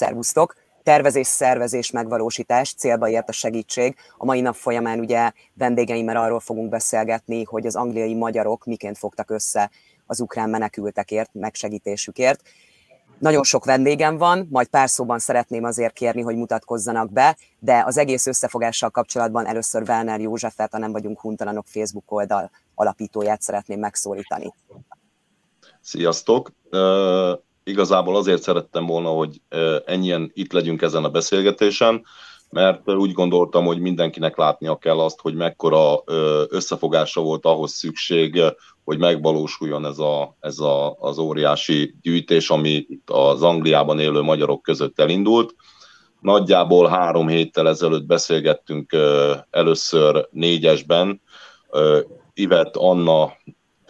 Szervusztok! Tervezés, szervezés, megvalósítás, célba ért a segítség. A mai nap folyamán ugye vendégeimmel arról fogunk beszélgetni, hogy az angliai magyarok miként fogtak össze az ukrán menekültekért, megsegítésükért. Nagyon sok vendégem van, majd pár szóban szeretném azért kérni, hogy mutatkozzanak be, de az egész összefogással kapcsolatban először Werner Józsefet, a Nem vagyunk huntalanok Facebook oldal alapítóját szeretném megszólítani. Sziasztok! Igazából azért szerettem volna, hogy ennyien itt legyünk ezen a beszélgetésen, mert úgy gondoltam, hogy mindenkinek látnia kell azt, hogy mekkora összefogásra volt ahhoz szükség, hogy megvalósuljon ez, a, ez a, az óriási gyűjtés, ami itt az Angliában élő magyarok között elindult. Nagyjából három héttel ezelőtt beszélgettünk először négyesben, Ivet, Anna,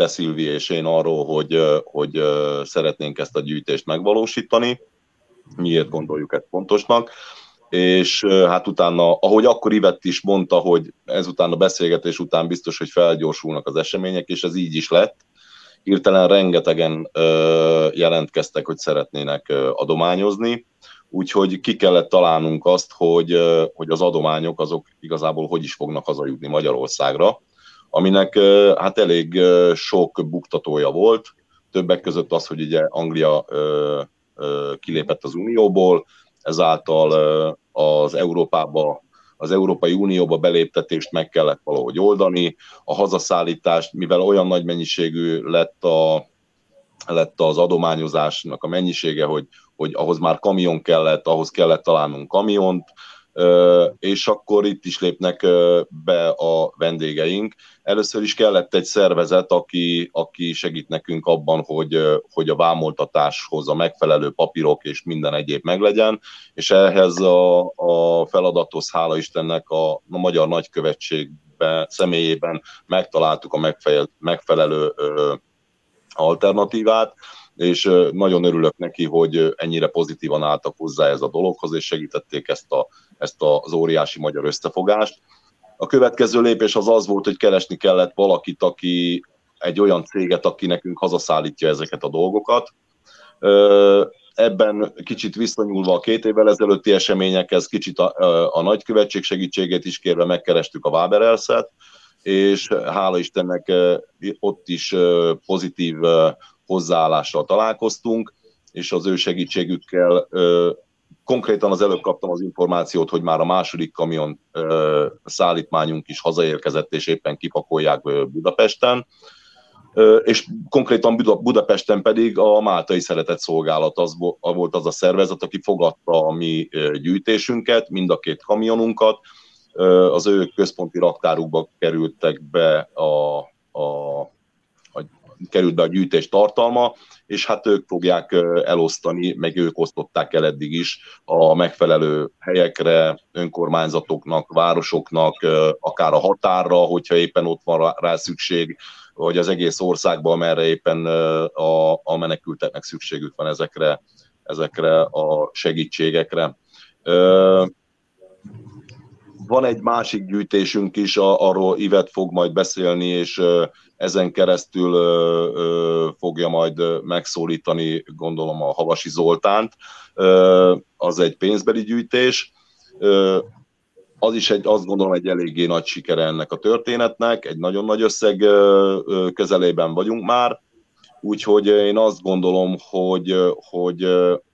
te Szilvi és én arról, hogy, hogy szeretnénk ezt a gyűjtést megvalósítani, miért gondoljuk ezt fontosnak? És hát utána, ahogy akkor Ivett is mondta, hogy ezután a beszélgetés után biztos, hogy felgyorsulnak az események, és ez így is lett. Hirtelen rengetegen jelentkeztek, hogy szeretnének adományozni, úgyhogy ki kellett találnunk azt, hogy, hogy az adományok azok igazából hogy is fognak hazajutni Magyarországra, aminek hát elég sok buktatója volt, többek között az, hogy ugye Anglia kilépett az Unióból, ezáltal az Európába az Európai Unióba beléptetést meg kellett valahogy oldani, a hazaszállítást, mivel olyan nagy mennyiségű lett, a, lett az adományozásnak a mennyisége, hogy, hogy ahhoz már kamion kellett, ahhoz kellett találnunk kamiont, és akkor itt is lépnek be a vendégeink. Először is kellett egy szervezet, aki, aki segít nekünk abban, hogy, hogy a vámoltatáshoz a megfelelő papírok és minden egyéb meglegyen, és ehhez a, a feladathoz, hála Istennek, a, a Magyar Nagykövetségben személyében megtaláltuk a megfelelő, megfelelő alternatívát, és nagyon örülök neki, hogy ennyire pozitívan álltak hozzá ez a dologhoz, és segítették ezt, a, ezt az óriási magyar összefogást. A következő lépés az az volt, hogy keresni kellett valakit, aki egy olyan céget, aki nekünk hazaszállítja ezeket a dolgokat. Ebben kicsit visszanyúlva a két évvel ezelőtti eseményekhez, kicsit a, a nagykövetség segítségét is kérve megkerestük a Waberelszet, és hála Istennek ott is pozitív hozzáállással találkoztunk, és az ő segítségükkel konkrétan az előbb kaptam az információt, hogy már a második kamion szállítmányunk is hazaérkezett, és éppen kipakolják Budapesten. És konkrétan Budapesten pedig a Máltai Szeretett Szolgálat az volt az a szervezet, aki fogadta a mi gyűjtésünket, mind a két kamionunkat. Az ő központi raktárukba kerültek be a, a került be a gyűjtés tartalma, és hát ők fogják elosztani, meg ők osztották el eddig is a megfelelő helyekre, önkormányzatoknak, városoknak, akár a határra, hogyha éppen ott van rá szükség, vagy az egész országban, merre éppen a, a menekülteknek szükségük van ezekre, ezekre a segítségekre. Van egy másik gyűjtésünk is, arról Ivet fog majd beszélni, és ezen keresztül fogja majd megszólítani, gondolom, a Havasi Zoltánt. Az egy pénzbeli gyűjtés. Az is egy, azt gondolom, egy eléggé nagy sikere ennek a történetnek, egy nagyon nagy összeg közelében vagyunk már, úgyhogy én azt gondolom, hogy, hogy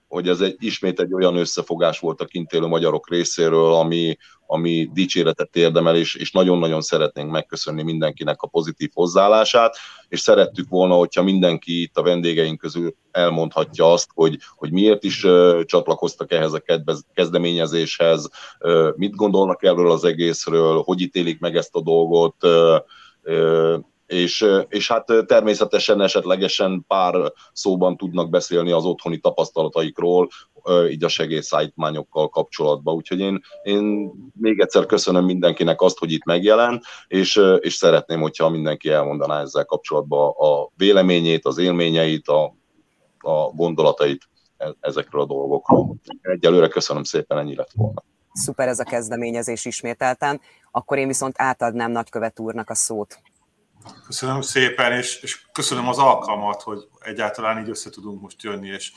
hogy ez egy, ismét egy olyan összefogás volt a kint élő magyarok részéről, ami, ami dicséretet érdemel, és, és nagyon-nagyon szeretnénk megköszönni mindenkinek a pozitív hozzáállását, és szerettük volna, hogyha mindenki itt a vendégeink közül elmondhatja azt, hogy, hogy miért is uh, csatlakoztak ehhez a kezdeményezéshez, uh, mit gondolnak erről az egészről, hogy ítélik meg ezt a dolgot, uh, és, és hát természetesen esetlegesen pár szóban tudnak beszélni az otthoni tapasztalataikról, így a segélyszállítmányokkal kapcsolatban. Úgyhogy én, én még egyszer köszönöm mindenkinek azt, hogy itt megjelent, és, és szeretném, hogyha mindenki elmondaná ezzel kapcsolatban a véleményét, az élményeit, a, a gondolatait e, ezekről a dolgokról. Egyelőre köszönöm szépen, ennyi lett volna. Szuper ez a kezdeményezés ismételten. Akkor én viszont átadnám nagykövet úrnak a szót. Köszönöm szépen, és, és köszönöm az alkalmat, hogy egyáltalán így össze tudunk most jönni, és,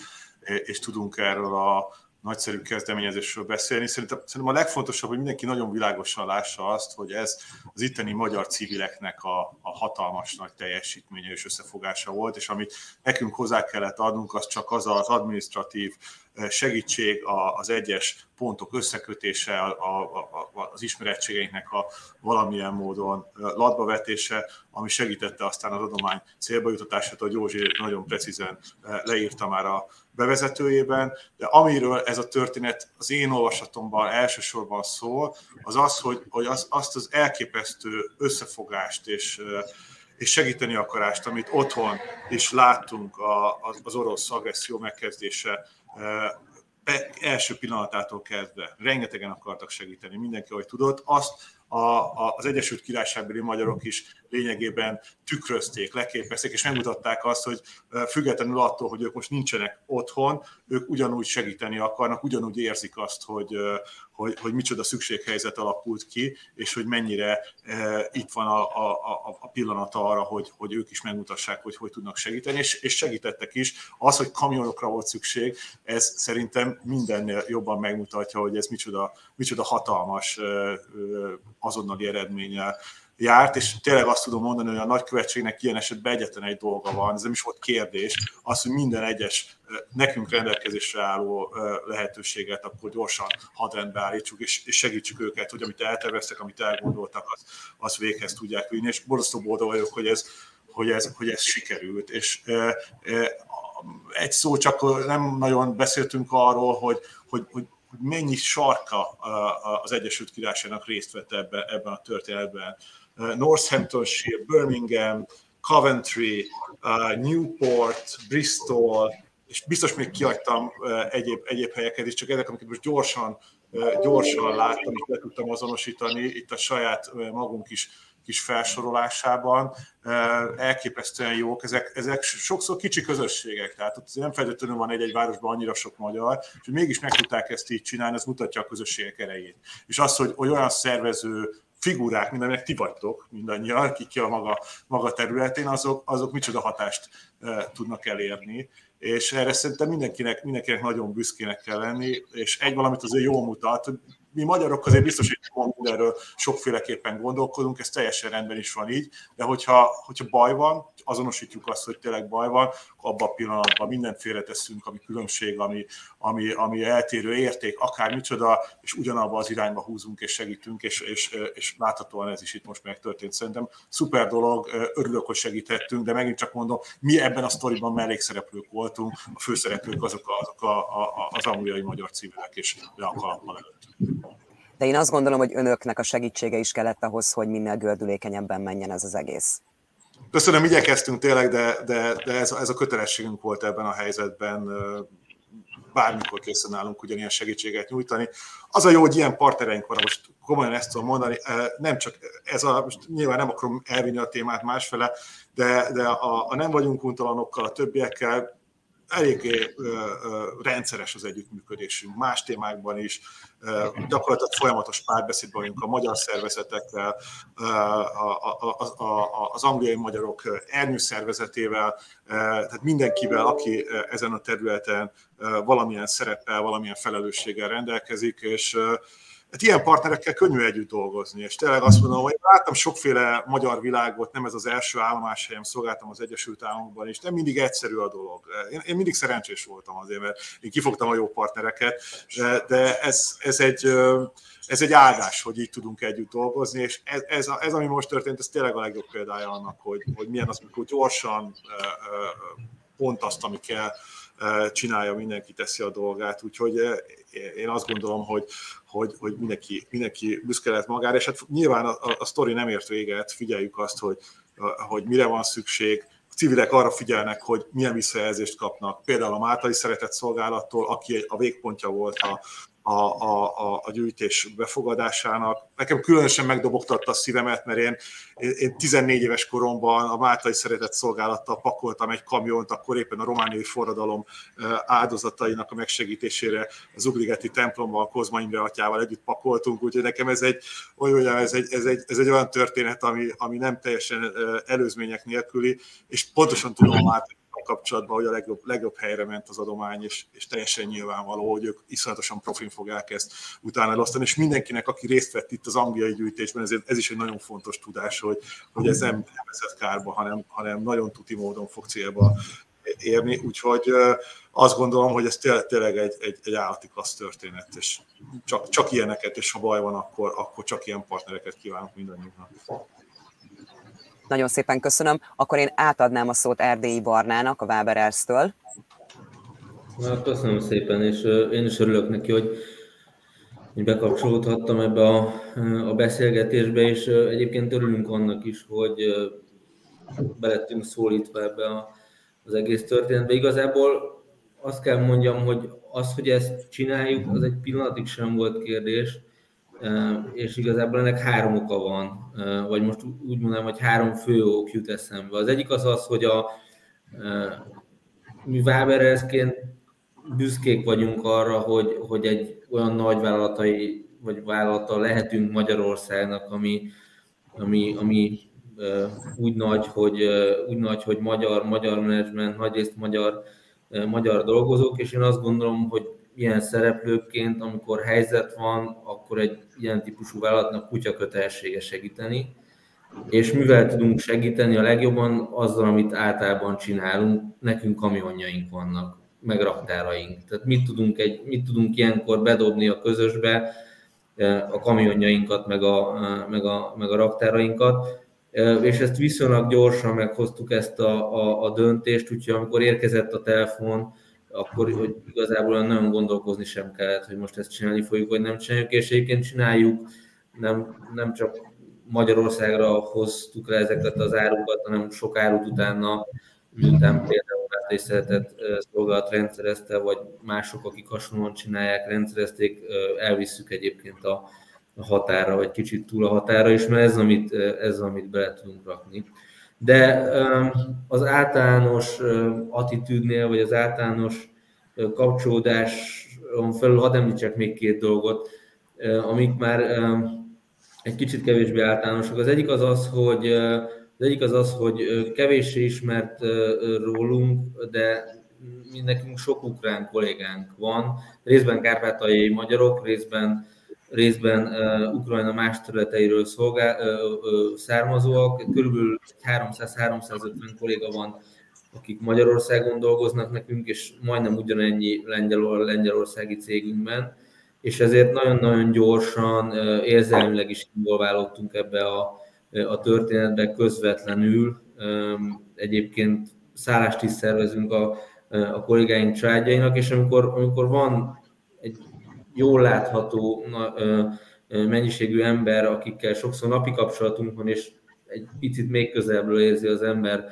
és tudunk erről a nagyszerű kezdeményezésről beszélni. Szerintem, szerintem a legfontosabb, hogy mindenki nagyon világosan lássa azt, hogy ez az itteni magyar civileknek a, a hatalmas nagy teljesítménye és összefogása volt, és amit nekünk hozzá kellett adnunk, az csak az az administratív segítség, az egyes pontok összekötése, az ismerettségeinknek a valamilyen módon latbavetése, ami segítette aztán az adomány célba jutatását, hogy Józsi nagyon precízen leírta már a bevezetőjében, de amiről ez a történet az én olvasatomban elsősorban szól, az az, hogy, hogy az, azt az elképesztő összefogást és és segíteni akarást, amit otthon is láttunk az orosz agresszió megkezdése első pillanatától kezdve. Rengetegen akartak segíteni, mindenki, ahogy tudott. Azt a, a, az Egyesült Királyságbeli magyarok is lényegében tükrözték, leképezték, és megmutatták azt, hogy függetlenül attól, hogy ők most nincsenek otthon, ők ugyanúgy segíteni akarnak, ugyanúgy érzik azt, hogy, hogy, hogy micsoda szükséghelyzet alakult ki, és hogy mennyire itt van a, a, a pillanata arra, hogy, hogy ők is megmutassák, hogy hogy tudnak segíteni, és, és segítettek is. Az, hogy kamionokra volt szükség, ez szerintem mindennél jobban megmutatja, hogy ez micsoda, micsoda hatalmas azonnali eredménnyel járt, és tényleg azt tudom mondani, hogy a nagykövetségnek ilyen esetben egyetlen egy dolga van, ez nem is volt kérdés, az, hogy minden egyes nekünk rendelkezésre álló lehetőséget akkor gyorsan hadrendbe állítsuk, és, és segítsük őket, hogy amit elterveztek, amit elgondoltak, az, az véghez tudják vinni, és borzasztó boldog vagyok, hogy ez, hogy ez, hogy ez sikerült, és e, e, egy szó csak nem nagyon beszéltünk arról, hogy, hogy, hogy hogy mennyi sarka az Egyesült Királyságnak részt vett ebben, ebben a történetben. Northamptonshire, Birmingham, Coventry, Newport, Bristol, és biztos még kiadtam egyéb, egyéb helyeket is, csak ezek, amiket most gyorsan, gyorsan láttam, és le tudtam azonosítani, itt a saját magunk is kis felsorolásában elképesztően jók. Ezek, ezek sokszor kicsi közösségek, tehát ott nem feltétlenül van egy-egy városban annyira sok magyar, és mégis meg tudták ezt így csinálni, ez mutatja a közösségek erejét. És az, hogy olyan szervező figurák, mint aminek ti vagytok mindannyian, ki a maga, maga területén, azok, azok micsoda hatást e, tudnak elérni. És erre szerintem mindenkinek, mindenkinek nagyon büszkének kell lenni, és egy valamit azért jól mutat, mi magyarok azért biztos, hogy mindenről sokféleképpen gondolkodunk, ez teljesen rendben is van így, de hogyha, hogyha baj van, azonosítjuk azt, hogy tényleg baj van, abban a pillanatban mindent félreteszünk, ami különbség, ami, ami, ami eltérő érték, akár micsoda, és ugyanabba az irányba húzunk és segítünk, és, és, és láthatóan ez is itt most megtörtént. Szerintem szuper dolog, örülök, hogy segítettünk, de megint csak mondom, mi ebben a sztoriban mellékszereplők voltunk, a főszereplők azok, a, azok a, a, az angliai magyar civilek, és le a kalappal előtt. De én azt gondolom, hogy önöknek a segítsége is kellett ahhoz, hogy minél gördülékenyebben menjen ez az egész. Köszönöm, igyekeztünk tényleg, de, de, de ez, ez a kötelességünk volt ebben a helyzetben. Bármikor készen állunk ugyanilyen segítséget nyújtani. Az a jó, hogy ilyen partnereink van, most komolyan ezt tudom mondani, nem csak ez a, most nyilván nem akarom elvinni a témát másfele, de, de a, a nem vagyunk untalanokkal, a többiekkel eléggé rendszeres az együttműködésünk, más témákban is, gyakorlatilag folyamatos párbeszédben vagyunk a magyar szervezetekkel, az angliai magyarok ernyő szervezetével, tehát mindenkivel, aki ezen a területen valamilyen szereppel, valamilyen felelősséggel rendelkezik, és Hát ilyen partnerekkel könnyű együtt dolgozni, és tényleg azt mondom, hogy láttam sokféle magyar világot, nem ez az első állomáshelyem, szolgáltam az Egyesült Államokban is, nem mindig egyszerű a dolog. Én, én mindig szerencsés voltam azért, mert én kifogtam a jó partnereket, de ez, ez egy ez egy áldás, hogy így tudunk együtt dolgozni, és ez, ez, ez ami most történt, ez tényleg a legjobb példája annak, hogy, hogy milyen az, amikor gyorsan pont azt, ami kell, csinálja, mindenki teszi a dolgát, úgyhogy én azt gondolom, hogy, hogy, hogy mindenki, mindenki büszke lehet magára, és hát nyilván a, a, a sztori nem ért véget, figyeljük azt, hogy, hogy mire van szükség, a civilek arra figyelnek, hogy milyen visszajelzést kapnak, például a Máltai Szeretett Szolgálattól, aki a végpontja volt a, a, a, a gyűjtés befogadásának. Nekem különösen megdobogtatta a szívemet, mert én, én 14 éves koromban a Máltai Szeretett Szolgálattal pakoltam egy kamiont, akkor éppen a romániai forradalom áldozatainak a megsegítésére az Ugligeti templomban, Kozma Imre atyával együtt pakoltunk, úgyhogy nekem ez egy, olyan, ez egy, ez egy, ez egy olyan történet, ami, ami nem teljesen előzmények nélküli, és pontosan tudom a Máltai kapcsolatban, hogy a legjobb, legjobb helyre ment az adomány, és, és teljesen nyilvánvaló, hogy ők iszonyatosan profin fogják ezt utána elosztani, és mindenkinek, aki részt vett itt az angliai gyűjtésben, ezért ez is egy nagyon fontos tudás, hogy, hogy ez nem, nem kárba, hanem, hanem nagyon tuti módon fog célba érni, úgyhogy azt gondolom, hogy ez tényleg, tényleg egy, egy, egy állati klassz történet, és csak, csak ilyeneket, és ha baj van, akkor, akkor csak ilyen partnereket kívánok mindannyiunknak. Nagyon szépen köszönöm. Akkor én átadnám a szót Erdélyi Barnának, a Waberers-től. Na, köszönöm szépen, és én is örülök neki, hogy bekapcsolódhattam ebbe a, a beszélgetésbe, és egyébként örülünk annak is, hogy belettünk szólítva ebbe a, az egész történetbe. Igazából azt kell mondjam, hogy az, hogy ezt csináljuk, az egy pillanatig sem volt kérdés, és igazából ennek három oka van, vagy most úgy mondanám, hogy három fő ok jut eszembe. Az egyik az az, hogy a, mi Wabererszként büszkék vagyunk arra, hogy, hogy egy olyan nagy vállalatai, vagy vállalata lehetünk Magyarországnak, ami, ami, ami úgy nagy, hogy, úgy nagy, hogy magyar, magyar menedzsment, nagyrészt magyar, magyar dolgozók, és én azt gondolom, hogy ilyen szereplőként, amikor helyzet van, akkor egy ilyen típusú vállalatnak kutya kötelessége segíteni, és mivel tudunk segíteni a legjobban azzal, amit általában csinálunk, nekünk kamionjaink vannak, meg raktáraink. Tehát mit tudunk, egy, mit tudunk ilyenkor bedobni a közösbe, a kamionjainkat, meg a, meg a, meg a raktárainkat, és ezt viszonylag gyorsan meghoztuk ezt a, a, a döntést, úgyhogy amikor érkezett a telefon, akkor hogy igazából nagyon gondolkozni sem kellett, hogy most ezt csinálni fogjuk, vagy nem csináljuk, és egyébként csináljuk, nem, nem csak Magyarországra hoztuk le ezeket az árukat, hanem sok árut utána, miután például szeretett szolgálat rendszerezte, vagy mások, akik hasonlóan csinálják, rendszerezték, elvisszük egyébként a határa, vagy kicsit túl a határa is, mert ez, amit, ez, amit bele tudunk rakni. De az általános attitűdnél, vagy az általános kapcsolódáson felül hadd említsek még két dolgot, amik már egy kicsit kevésbé általánosak. Az egyik az az, hogy az egyik az az, hogy kevéssé ismert rólunk, de mi nekünk sok ukrán kollégánk van, részben kárpátaljai magyarok, részben részben uh, Ukrajna más területeiről szolgál, uh, uh, származóak. Körülbelül 300-350 kolléga van, akik Magyarországon dolgoznak nekünk, és majdnem ugyanennyi lengyel, lengyelországi cégünkben, és ezért nagyon-nagyon gyorsan, érzelmileg is involválódtunk ebbe a, a történetbe közvetlenül. Egyébként szállást is szervezünk a, a kollégáink családjainak, és amikor, amikor van egy jól látható mennyiségű ember, akikkel sokszor napi kapcsolatunk van, és egy picit még közelebbről érzi az ember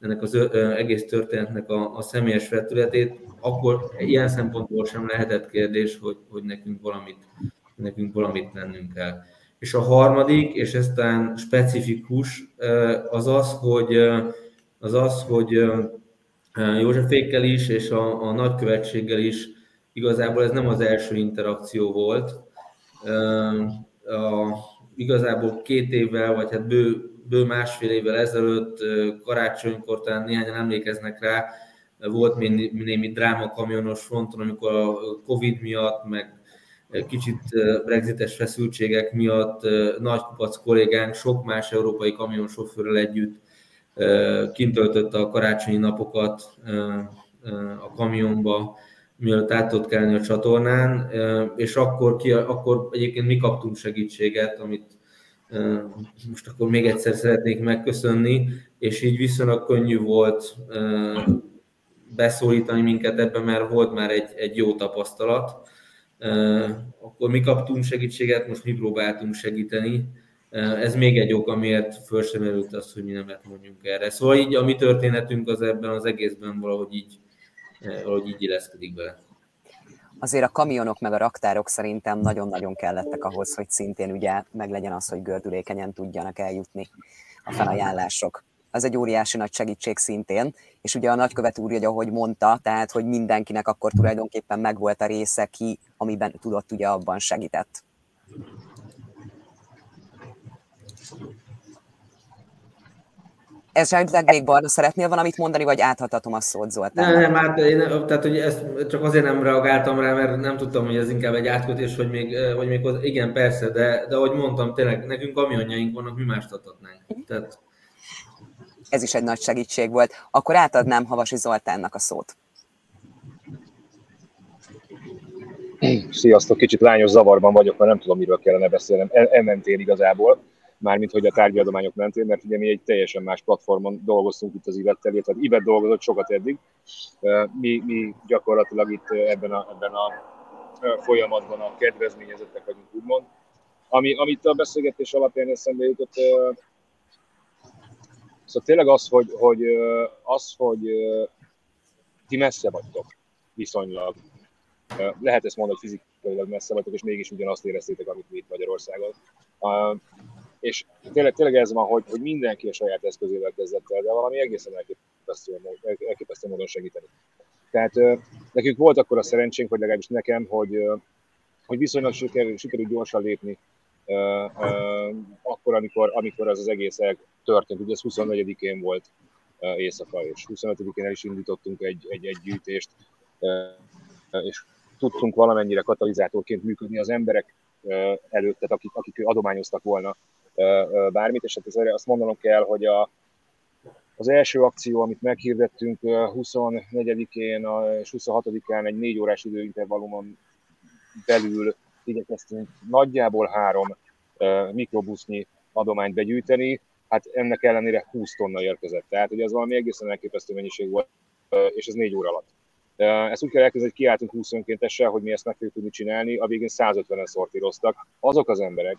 ennek az egész történetnek a, a személyes vetületét, akkor ilyen szempontból sem lehetett kérdés, hogy, hogy nekünk, valamit, nekünk valamit tennünk kell. És a harmadik, és ez talán specifikus, az az, hogy, az az, hogy Józsefékkel is, és a, a nagykövetséggel is Igazából ez nem az első interakció volt. A, igazából két évvel, vagy hát bő, bő másfél évvel ezelőtt, karácsonykor talán néhányan emlékeznek rá, volt némi dráma kamionos fronton, amikor a Covid miatt, meg kicsit brexites feszültségek miatt nagy kupac kollégánk sok más európai kamionsofőrrel együtt kintöltötte a karácsonyi napokat a kamionba, mielőtt át tudott kelni a csatornán, és akkor, ki, akkor egyébként mi kaptunk segítséget, amit most akkor még egyszer szeretnék megköszönni, és így viszonylag könnyű volt beszólítani minket ebben, mert volt már egy, egy jó tapasztalat. Akkor mi kaptunk segítséget, most mi próbáltunk segíteni. Ez még egy ok, amiért föl sem erült az, hogy mi nem lehet mondjunk erre. Szóval így a mi történetünk az ebben az egészben valahogy így valahogy így illeszkedik bele. Azért a kamionok meg a raktárok szerintem nagyon-nagyon kellettek ahhoz, hogy szintén ugye meglegyen az, hogy gördülékenyen tudjanak eljutni a felajánlások. Az egy óriási nagy segítség szintén, és ugye a nagykövet úr, hogy ahogy mondta, tehát, hogy mindenkinek akkor tulajdonképpen megvolt a része ki, amiben tudott, ugye abban segített. Esetleg még Barna szeretnél valamit mondani, vagy átadhatom a szót Zoltán? Nem, nem, hát én, tehát hogy ezt csak azért nem reagáltam rá, mert nem tudtam, hogy ez inkább egy átkötés, vagy még, vagy még az, igen, persze, de, de ahogy mondtam, tényleg nekünk kamionjaink vannak, mi mást adhatnánk. Tehát... Ez is egy nagy segítség volt. Akkor átadnám Havasi Zoltánnak a szót. Sziasztok, kicsit lányos zavarban vagyok, mert nem tudom, miről kellene beszélnem. Elmentél igazából mármint hogy a tárgyadományok mentén, mert ugye mi egy teljesen más platformon dolgoztunk itt az Ivettel, tehát Ivet dolgozott sokat eddig. Mi, mi gyakorlatilag itt ebben a, ebben a folyamatban a kedvezményezettek vagyunk, úgymond. Ami, amit a beszélgetés alapján eszembe jutott, szóval tényleg az, hogy, hogy, az, hogy ti messze vagytok viszonylag. Lehet ezt mondani, hogy fizikailag messze vagytok, és mégis ugyanazt éreztétek, amit mi itt Magyarországon és tényleg, tényleg ez van, hogy, hogy mindenki a saját eszközével kezdett el, de valami egészen elképesztő, elképesztő módon segíteni. Tehát nekünk volt akkor a szerencsénk, vagy legalábbis nekem, hogy, hogy viszonylag sikerült, sikerült gyorsan lépni akkor, amikor, amikor ez az egész történt. Ugye ez 24-én volt éjszaka, és 25-én el is indítottunk egy, egy, egy gyűjtést, és tudtunk valamennyire katalizátorként működni az emberek előtt, tehát akik, akik adományoztak volna bármit, és hát azt mondanom kell, hogy a, az első akció, amit meghirdettünk 24-én és 26-án egy négy órás időintervallumon belül igyekeztünk nagyjából három mikrobusznyi adományt begyűjteni, hát ennek ellenére 20 tonna érkezett. Tehát ugye ez valami egészen elképesztő mennyiség volt, és ez négy óra alatt. Ezt úgy kell elkezdeni, hogy kiálltunk 20 önkéntessel, hogy mi ezt meg fogjuk tudni csinálni, a végén 150-en szortíroztak. Azok az emberek,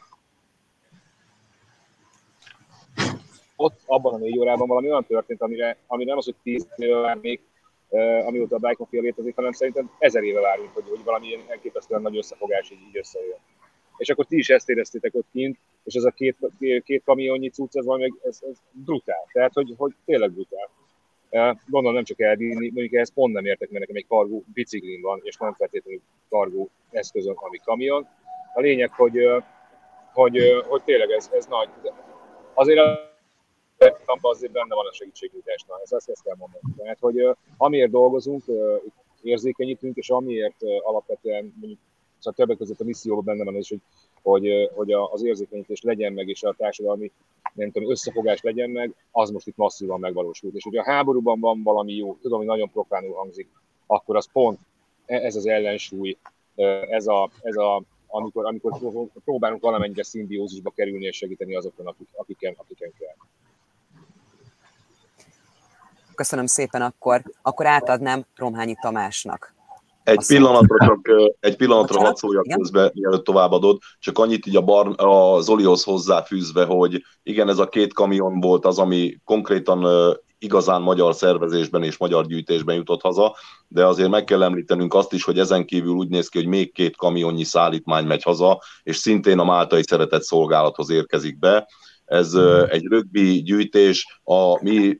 ott abban a négy órában valami olyan történt, amire, amire nem az, hogy tíz éve várnék, amióta a Bike Mafia létezik, hanem szerintem ezer éve várunk, hogy, hogy valami ilyen elképesztően nagy összefogás így, így összejön. És akkor ti is ezt éreztétek ott kint, és ez a két, két kamionnyi cucc, ez valami, ez, ez brutál. Tehát, hogy, hogy tényleg brutál. Gondolom nem csak elvinni, mondjuk ehhez pont nem értek, mert nekem egy kargó biciklin van, és nem feltétlenül kargó eszközön, ami kamion. A lényeg, hogy, hogy, hogy tényleg ez, ez nagy. Azért abban azért benne van a segítségnyújtás. Na, ez azt, ezt kell mondani. Tehát, hogy amiért dolgozunk, érzékenyítünk, és amiért alapvetően mondjuk szóval többek között a misszióban benne van az, hogy, hogy, hogy az érzékenyítés legyen meg, és a társadalmi nem tudom, összefogás legyen meg, az most itt masszívan megvalósult. És hogyha a háborúban van valami jó, tudom, hogy nagyon profánul hangzik, akkor az pont e, ez az ellensúly, ez a, ez a amikor, amikor próbálunk valamennyire szimbiózisba kerülni és segíteni azokon, akik, akiken, akiken kell. Köszönöm szépen akkor. Akkor átadnám Romhányi Tamásnak. Egy pillanatra csak, egy pillanatra hadd szóljak közbe, mielőtt továbbadod, csak annyit így a, bar, a Zolihoz hozzáfűzve, hogy igen, ez a két kamion volt az, ami konkrétan igazán magyar szervezésben és magyar gyűjtésben jutott haza, de azért meg kell említenünk azt is, hogy ezen kívül úgy néz ki, hogy még két kamionnyi szállítmány megy haza, és szintén a Máltai Szeretett Szolgálathoz érkezik be. Ez egy rögbi gyűjtés, a mi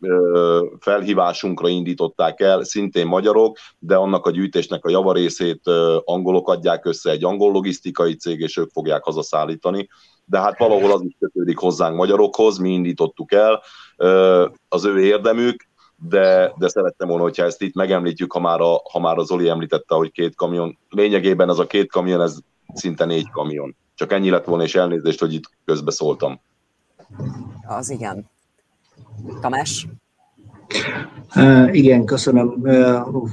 felhívásunkra indították el, szintén magyarok, de annak a gyűjtésnek a javarészét angolok adják össze, egy angol logisztikai cég, és ők fogják hazaszállítani. De hát valahol az is kötődik hozzánk magyarokhoz, mi indítottuk el, az ő érdemük, de, de szerettem volna, hogyha ezt itt megemlítjük, ha már, a, ha már az Zoli említette, hogy két kamion, lényegében ez a két kamion, ez szinte négy kamion. Csak ennyi lett volna, és elnézést, hogy itt közbeszóltam. Az igen. Tamás? Igen, köszönöm.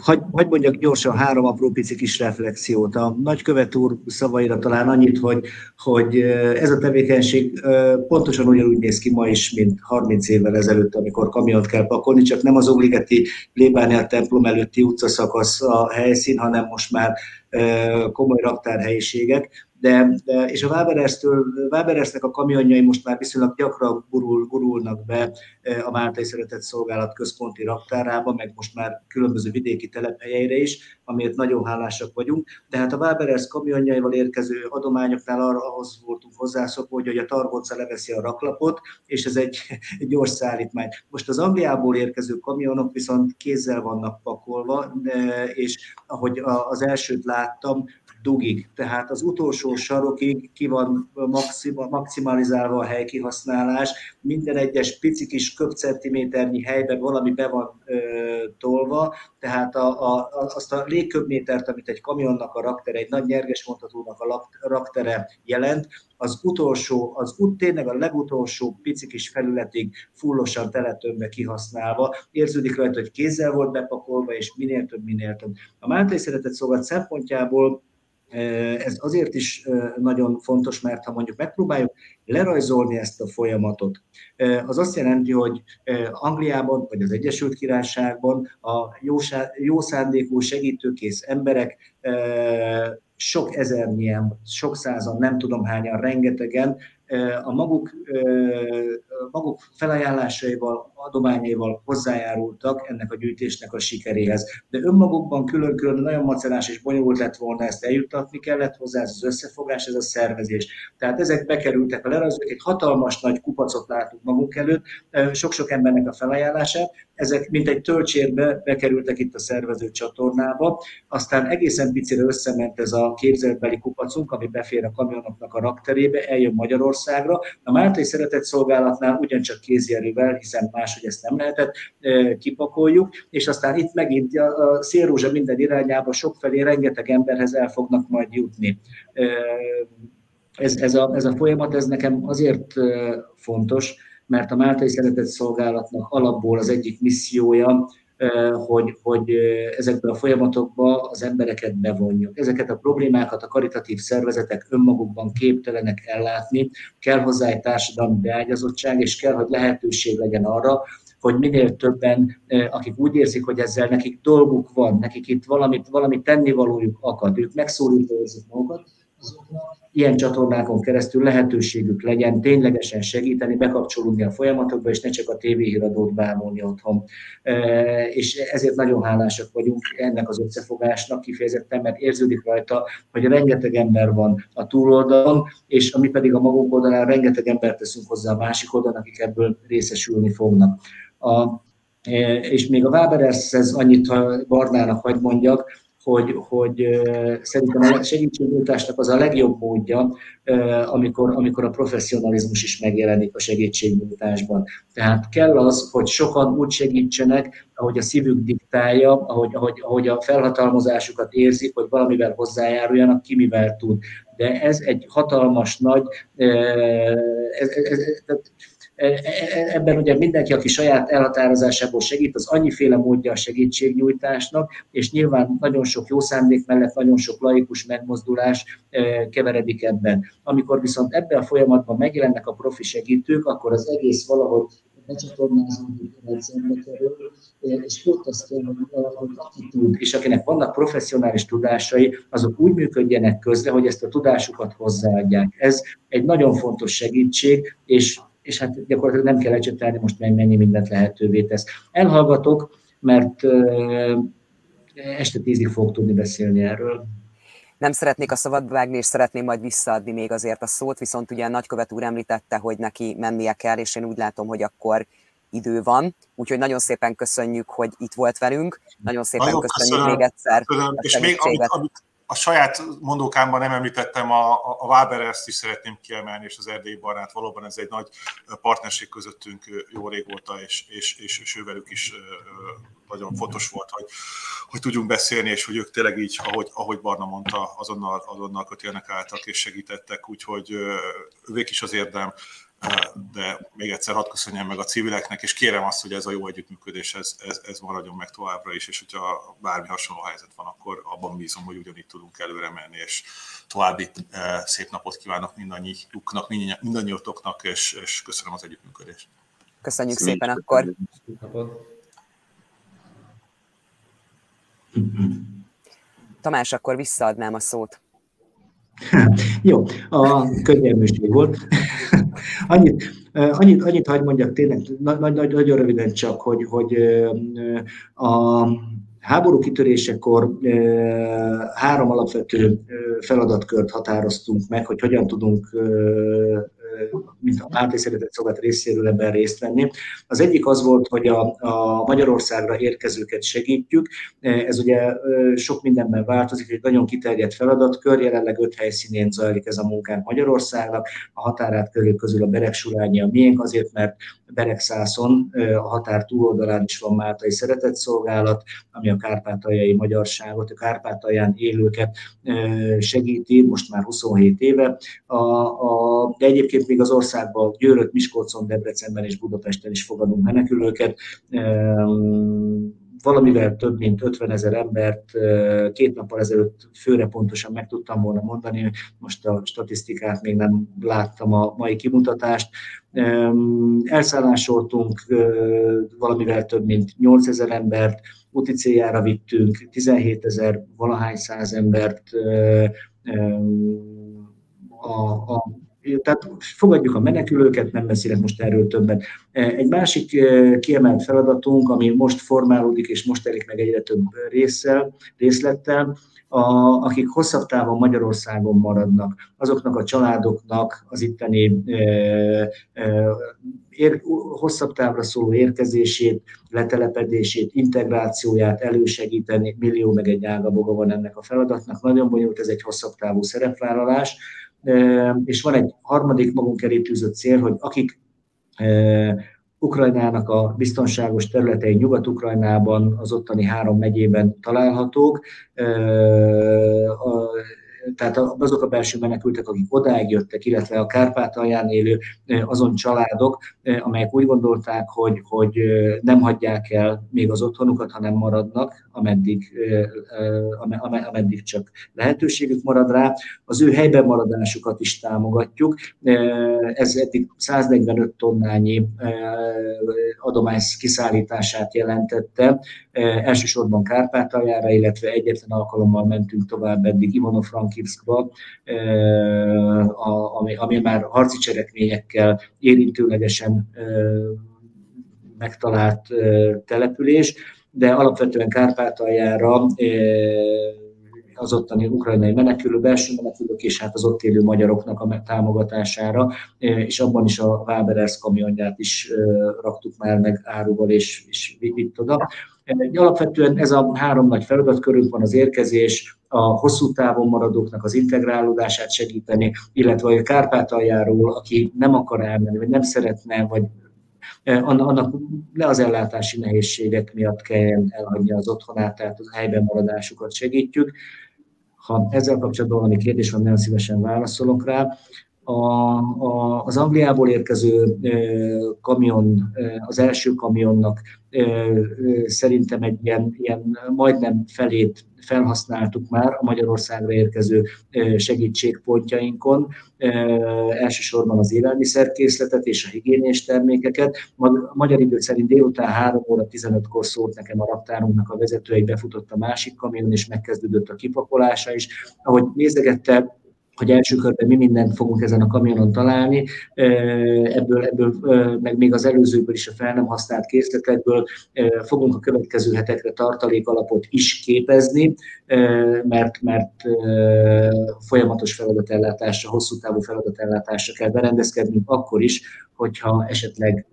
Hagy, hagy mondjak gyorsan három apró pici kis reflexiót. A nagykövet úr szavaira talán annyit, hogy, hogy ez a tevékenység uh, pontosan ugyanúgy néz ki ma is, mint 30 évvel ezelőtt, amikor kamiont kell pakolni, csak nem az Obligeti plébániát templom előtti utcaszakasz a helyszín, hanem most már komoly raktárhelyiségek de, de és a Waberers-től, Waberesnek a kamionjai most már viszonylag gyakran gurul, gurulnak be e, a Máltai Szeretett Szolgálat központi raktárába, meg most már különböző vidéki telephelyeire is, amiért nagyon hálásak vagyunk. Tehát a Waberers kamionjaival érkező adományoknál arra ahhoz voltunk hozzászokva, hogy a targonca leveszi a raklapot, és ez egy, egy gyors szállítmány. Most az Angliából érkező kamionok viszont kézzel vannak pakolva, de, és ahogy az elsőt láttam, dugig, tehát az utolsó sarokig ki van maximalizálva a helykihasználás, minden egyes pici kis köbcentiméternyi helyben valami be van ö, tolva, tehát a, a, azt a légköbmétert, amit egy kamionnak a raktere, egy nagy nyerges mondhatónak a raktere jelent, az utolsó, az út tényleg a legutolsó pici kis felületig fullosan teletömbe kihasználva. Érződik rajta, hogy kézzel volt bepakolva, és minél több, minél több. A Máltai Szeretett Szolgálat szempontjából ez azért is nagyon fontos, mert ha mondjuk megpróbáljuk lerajzolni ezt a folyamatot, az azt jelenti, hogy Angliában vagy az Egyesült Királyságban a jó, szándékú, segítőkész emberek sok ezernyian, sok százan, nem tudom hányan, rengetegen a maguk, maguk felajánlásaival, adományaival hozzájárultak ennek a gyűjtésnek a sikeréhez. De önmagukban külön-külön nagyon macerás és bonyolult lett volna ezt eljuttatni, kellett hozzá ez az összefogás, ez a szervezés. Tehát ezek bekerültek a lerajzolók, egy hatalmas nagy kupacot látunk magunk előtt, sok-sok embernek a felajánlását, ezek mint egy töltsérbe bekerültek itt a szervező csatornába, aztán egészen picire összement ez a képzelbeli kupacunk, ami befér a kamionoknak a rakterébe, eljön Magyarországra. A Máltai Szeretett Szolgálatnál ugyancsak kézjelővel, hiszen máshogy ezt nem lehetett, kipakoljuk, és aztán itt megint a szélrózsa minden irányába sokfelé rengeteg emberhez el fognak majd jutni. Ez, ez, a, ez a folyamat, ez nekem azért fontos, mert a Máltai Szeretett Szolgálatnak alapból az egyik missziója, hogy, hogy ezekbe a folyamatokba az embereket bevonjuk. Ezeket a problémákat a karitatív szervezetek önmagukban képtelenek ellátni, kell hozzá egy társadalmi beágyazottság, és kell, hogy lehetőség legyen arra, hogy minél többen, akik úgy érzik, hogy ezzel nekik dolguk van, nekik itt valamit, valamit tennivalójuk akad, ők megszólítva magukat, ilyen csatornákon keresztül lehetőségük legyen ténylegesen segíteni, bekapcsolódni a folyamatokba, és ne csak a tévéhíradót bámulni otthon. E, és ezért nagyon hálásak vagyunk ennek az összefogásnak kifejezetten, mert érződik rajta, hogy rengeteg ember van a túloldalon, és ami pedig a magunk oldalán rengeteg embert teszünk hozzá a másik oldalon, akik ebből részesülni fognak. A, e, és még a Wabereshez annyit, Barnának hagy mondjak, hogy, hogy szerintem a segítségnyújtásnak az a legjobb módja, amikor, amikor a professzionalizmus is megjelenik a segítségnyújtásban. Tehát kell az, hogy sokan úgy segítsenek, ahogy a szívük diktálja, ahogy, ahogy, ahogy a felhatalmazásukat érzik, hogy valamivel hozzájáruljanak, ki mivel tud. De ez egy hatalmas nagy, ez, ez, ez, ebben ugye mindenki, aki saját elhatározásából segít, az annyiféle módja a segítségnyújtásnak, és nyilván nagyon sok jó szándék mellett nagyon sok laikus megmozdulás keveredik ebben. Amikor viszont ebben a folyamatban megjelennek a profi segítők, akkor az egész valahogy becsatornázódik rendszerbe kerül, és ott azt kell, és akinek vannak professzionális tudásai, azok úgy működjenek közre, hogy ezt a tudásukat hozzáadják. Ez egy nagyon fontos segítség, és és hát gyakorlatilag nem kell ecsetelni, most mennyi mindent lehetővé tesz. Elhallgatok, mert este tízig fogok tudni beszélni erről. Nem szeretnék a szabadba vágni, és szeretném majd visszaadni még azért a szót, viszont ugye a nagykövet úr említette, hogy neki mennie kell, és én úgy látom, hogy akkor idő van. Úgyhogy nagyon szépen köszönjük, hogy itt volt velünk. Nagyon szépen nagyon köszönjük köszönöm, még egyszer. Köszönöm. És még amit, amit a saját mondókámban nem említettem, a, a Waber ezt is szeretném kiemelni, és az Erdély Barát. Valóban ez egy nagy partnerség közöttünk jó régóta, és, és, és, és ővelük is nagyon fontos volt, hogy, hogy tudjunk beszélni, és hogy ők tényleg így, ahogy, ahogy Barna mondta, azonnal, azonnal kötélnek álltak és segítettek, úgyhogy ők is az érdem de még egyszer hadd köszönjem meg a civileknek, és kérem azt, hogy ez a jó együttműködés, ez, ez, ez maradjon meg továbbra is, és hogyha bármi hasonló helyzet van, akkor abban bízom, hogy ugyanígy tudunk előre menni, és további szép napot kívánok mindannyiuknak, mindannyiotoknak, és, és köszönöm az együttműködést. Köszönjük szépen akkor. Tamás, akkor visszaadnám a szót. Jó, a könnyelműség volt. annyit, annyit, annyit hagyd mondjak tényleg, nagy, nagy, nagyon röviden csak, hogy, hogy a, háború kitörésekor három alapvető feladatkört határoztunk meg, hogy hogyan tudunk mint a Máté Szeretett Szolgálat részéről ebben részt venni. Az egyik az volt, hogy a, a Magyarországra érkezőket segítjük. Ez ugye sok mindenben változik, egy nagyon kiterjedt feladatkör, jelenleg öt helyszínén zajlik ez a munkánk Magyarországnak, a határát körül közül a Beregsurányi a miénk, azért mert Beregszászon, a határ túloldalán is van Máltai Szeretett Szolgálat, ami a kárpátaljai magyarságot, a kárpátalján élőket segíti, most már 27 éve. A, a, de egyébként még az országban Győrött, Miskolcon, Debrecenben és Budapesten is fogadunk menekülőket valamivel több mint 50 ezer embert két nappal ezelőtt főre pontosan meg tudtam volna mondani, most a statisztikát még nem láttam a mai kimutatást. Elszállásoltunk valamivel több mint 8 ezer embert, úti céljára vittünk 17 ezer valahány száz embert, a, a tehát fogadjuk a menekülőket, nem beszélek most erről többet. Egy másik eh, kiemelt feladatunk, ami most formálódik, és most telik meg egyre több résszel, részlettel, a, akik hosszabb távon Magyarországon maradnak, azoknak a családoknak az itteni e, e, ér, hosszabb távra szóló érkezését, letelepedését, integrációját elősegíteni, millió meg egy ágaboga van ennek a feladatnak. Nagyon bonyolult, ez egy hosszabb távú szerepvállalás, és van egy harmadik magunk elé tűzött cél, hogy akik Ukrajnának a biztonságos területei Nyugat-Ukrajnában, az ottani három megyében találhatók, tehát azok a belső menekültek, akik odáig jöttek, illetve a Kárpátalján élő azon családok, amelyek úgy gondolták, hogy, hogy nem hagyják el még az otthonukat, hanem maradnak, ameddig, ameddig csak lehetőségük marad rá. Az ő helyben maradásukat is támogatjuk. Ez eddig 145 tonnányi adomány kiszállítását jelentette, elsősorban Kárpátaljára, illetve egyetlen alkalommal mentünk tovább eddig Ivano-Frankivskba, ami, ami már harci cselekményekkel érintőlegesen megtalált település, de alapvetően Kárpátaljára az ottani ukrajnai menekülő, belső menekülők és hát az ott élő magyaroknak a támogatására, és abban is a Waberers kamionját is raktuk már meg áruval, és, és vitt oda. Alapvetően ez a három nagy feladatkörünk van, az érkezés, a hosszú távon maradóknak az integrálódását segíteni, illetve a Kárpátaljáról, aki nem akar elmenni, vagy nem szeretne, vagy annak ne az ellátási nehézségek miatt kell elhagyni az otthonát, tehát az helyben maradásukat segítjük. Ha ezzel kapcsolatban valami kérdés van, nagyon szívesen válaszolok rá. A, a, az Angliából érkező kamion, az első kamionnak szerintem egy ilyen, ilyen majdnem felét felhasználtuk már a Magyarországra érkező segítségpontjainkon, elsősorban az élelmiszerkészletet és a higiénés termékeket. Magyar idő szerint délután 3 óra 15-kor szólt nekem a raktárunknak a vezető, egy befutott a másik kamion, és megkezdődött a kipakolása is. Ahogy nézegette, hogy első körben mi mindent fogunk ezen a kamionon találni, ebből, ebből meg még az előzőből is a fel nem használt készletekből fogunk a következő hetekre tartalékalapot is képezni, mert, mert folyamatos feladatellátásra, hosszú távú feladatellátásra kell berendezkednünk akkor is, hogyha esetleg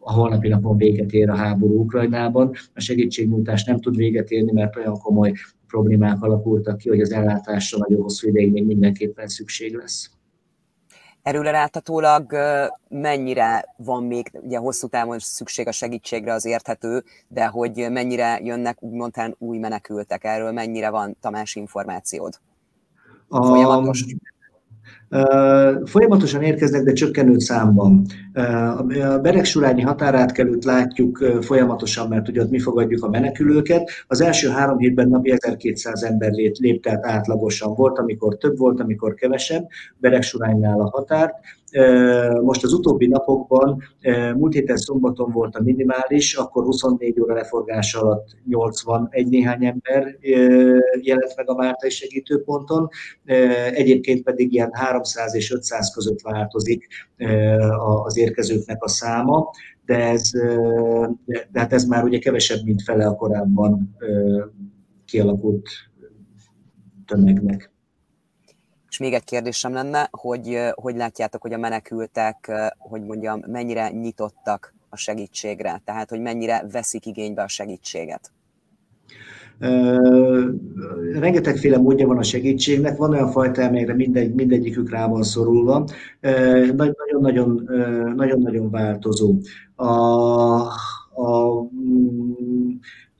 a holnapi napon véget ér a háború Ukrajnában. A segítségnyújtás nem tud véget érni, mert olyan komoly problémák alakultak ki, hogy az ellátásra nagyon hosszú ideig még mindenképpen szükség lesz. Erről láthatólag mennyire van még, ugye hosszú távon szükség a segítségre, az érthető, de hogy mennyire jönnek úgymond új menekültek, erről mennyire van Tamás információd? A, Folyamatos? Folyamatosan érkeznek, de csökkenő számban. A Beregsurányi határátkelőt látjuk folyamatosan, mert ugye ott mi fogadjuk a menekülőket. Az első három hétben napi 1200 ember lépte át átlagosan. Volt, amikor több volt, amikor kevesebb. Beregsuránynál a határt most az utóbbi napokban, múlt héten szombaton volt a minimális, akkor 24 óra leforgás alatt 81 néhány ember jelent meg a Máltai segítőponton, egyébként pedig ilyen 3 300 és 500 között változik az érkezőknek a száma, de ez, de, de hát ez már ugye kevesebb, mint fele a korábban kialakult tömegnek. Még egy kérdésem lenne, hogy hogy látjátok, hogy a menekültek, hogy mondjam, mennyire nyitottak a segítségre, tehát hogy mennyire veszik igénybe a segítséget? rengetegféle módja van a segítségnek, van olyan fajta, amelyre mindegy, mindegyikük rá van szorulva. Nagyon-nagyon, nagyon-nagyon változó. A, a,